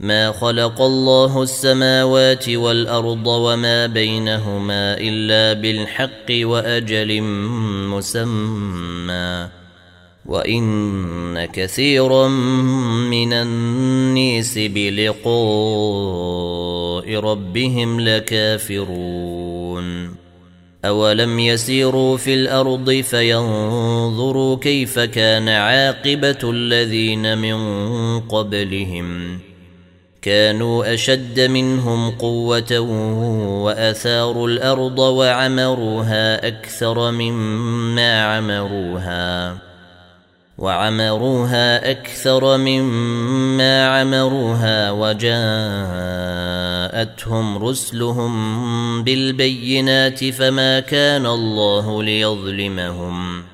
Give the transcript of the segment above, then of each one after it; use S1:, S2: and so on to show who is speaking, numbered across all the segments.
S1: ما خلق الله السماوات والأرض وما بينهما إلا بالحق وأجل مسمى. وإن كثيرا من النيس بلقاء ربهم لكافرون. أولم يسيروا في الأرض فينظروا كيف كان عاقبة الذين من قبلهم. كانوا أشد منهم قوة وأثاروا الأرض وعمروها أكثر مما عمروها وعمروها أكثر مما عمروها وجاءتهم رسلهم بالبينات فما كان الله ليظلمهم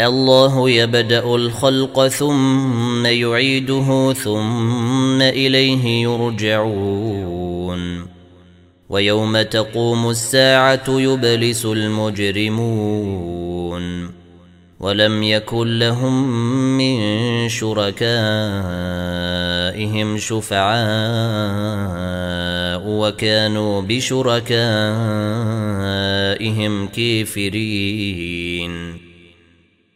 S1: الله يبدأ الخلق ثم يعيده ثم إليه يرجعون. ويوم تقوم الساعة يبلس المجرمون. ولم يكن لهم من شركائهم شفعاء وكانوا بشركائهم كافرين.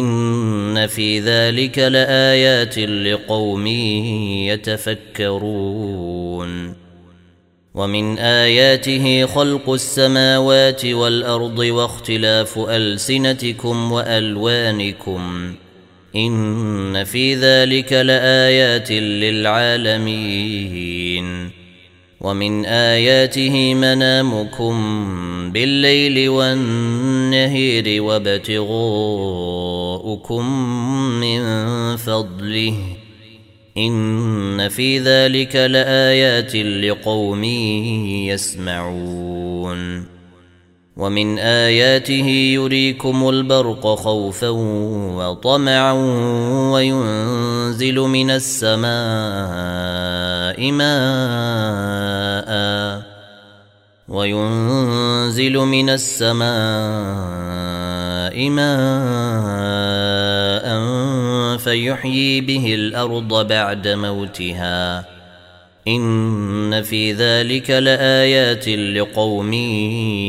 S1: إن في ذلك لآيات لقوم يتفكرون. ومن آياته خلق السماوات والأرض واختلاف ألسنتكم وألوانكم. إن في ذلك لآيات للعالمين. ومن آياته منامكم بالليل والنهير وابتغاؤكم من فضله ان في ذلك لايات لقوم يسمعون ومن اياته يريكم البرق خوفا وطمعا وينزل من السماء ماء وينزل من السماء ماء فيحيي به الأرض بعد موتها. إن في ذلك لآيات لقوم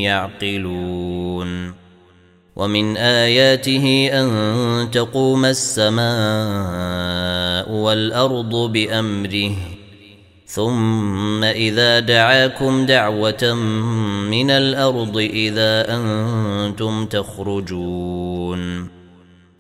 S1: يعقلون. ومن آياته أن تقوم السماء والأرض بأمره. ثم إذا دعاكم دعوة من الأرض إذا أنتم تخرجون.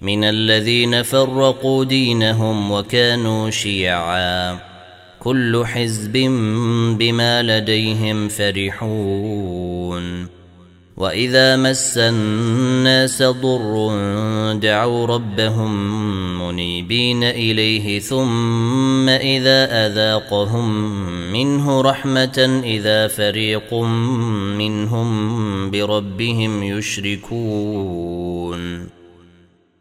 S1: من الذين فرقوا دينهم وكانوا شيعا. كل حزب بما لديهم فرحون. وإذا مس الناس ضر دعوا ربهم منيبين إليه ثم إذا أذاقهم منه رحمة إذا فريق منهم بربهم يشركون.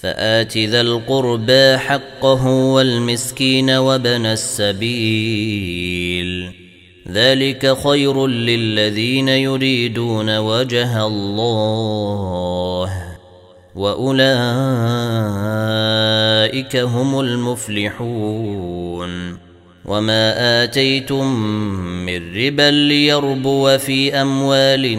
S1: فآت ذا القربى حقه والمسكين وابن السبيل. ذلك خير للذين يريدون وجه الله. وأولئك هم المفلحون. وما آتيتم من ربا ليربو في أموال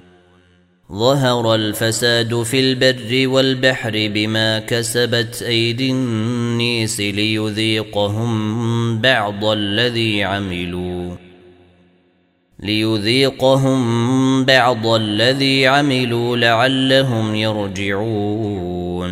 S1: ظهر الفساد في البر والبحر بما كسبت أيدي النيس ليذيقهم بعض الذي عملوا. ليذيقهم بعض الذي عملوا لعلهم يرجعون.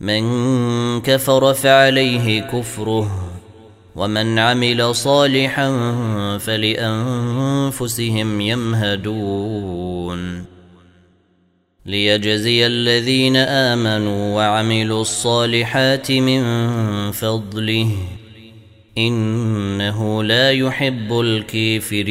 S1: من كفر فعليه كفره ومن عمل صالحا فلأنفسهم يمهدون. ليجزي الذين آمنوا وعملوا الصالحات من فضله إنه لا يحب الكافرين.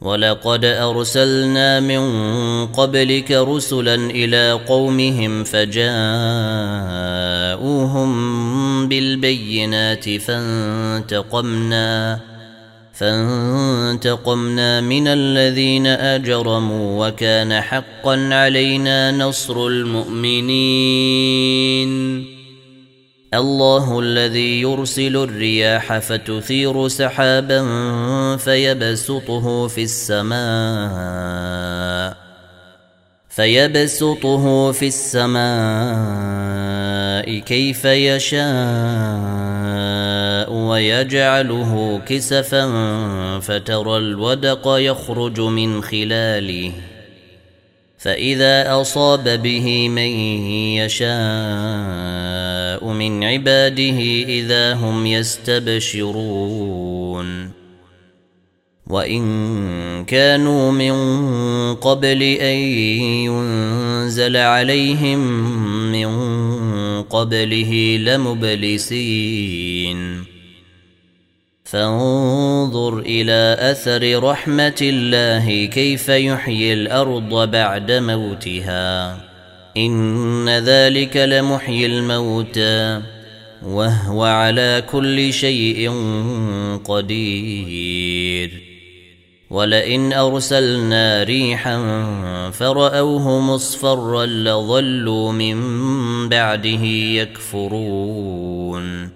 S1: ولقد أرسلنا من قبلك رسلا إلى قومهم فجاءوهم بالبينات فانتقمنا فانتقمنا من الذين أجرموا وكان حقا علينا نصر المؤمنين الله الذي يرسل الرياح فتثير سحابا فيبسطه في السماء فيبسطه في السماء كيف يشاء ويجعله كسفا فترى الودق يخرج من خلاله فإذا أصاب به من يشاء من عباده إذا هم يستبشرون. وإن كانوا من قبل أن ينزل عليهم من قبله لمبلسين. فانظر إلى أثر رحمة الله كيف يحيي الأرض بعد موتها. إن ذلك لمحيي الموتى وهو على كل شيء قدير. ولئن أرسلنا ريحا فرأوه مصفرا لظلوا من بعده يكفرون.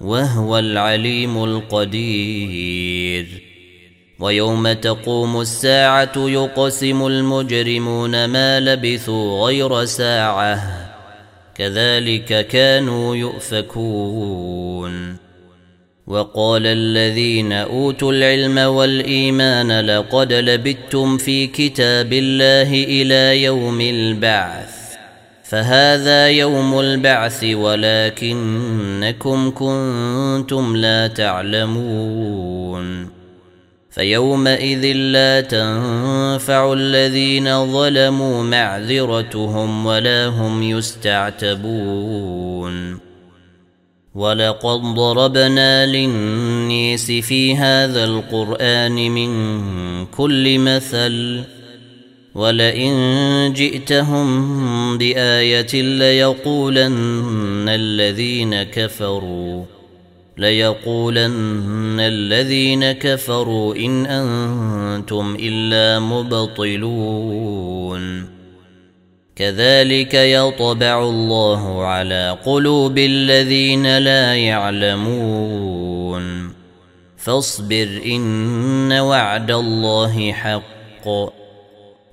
S1: وهو العليم القدير. ويوم تقوم الساعة يقسم المجرمون ما لبثوا غير ساعة. كذلك كانوا يؤفكون. وقال الذين أوتوا العلم والإيمان لقد لبثتم في كتاب الله إلى يوم البعث. فهذا يوم البعث ولكنكم كنتم لا تعلمون. فيومئذ لا تنفع الذين ظلموا معذرتهم ولا هم يستعتبون. ولقد ضربنا للنيس في هذا القرآن من كل مثل ولئن جئتهم بآية ليقولن الذين كفروا ليقولن الذين كفروا إن أنتم إلا مبطلون. كذلك يطبع الله على قلوب الذين لا يعلمون. فاصبر إن وعد الله حق.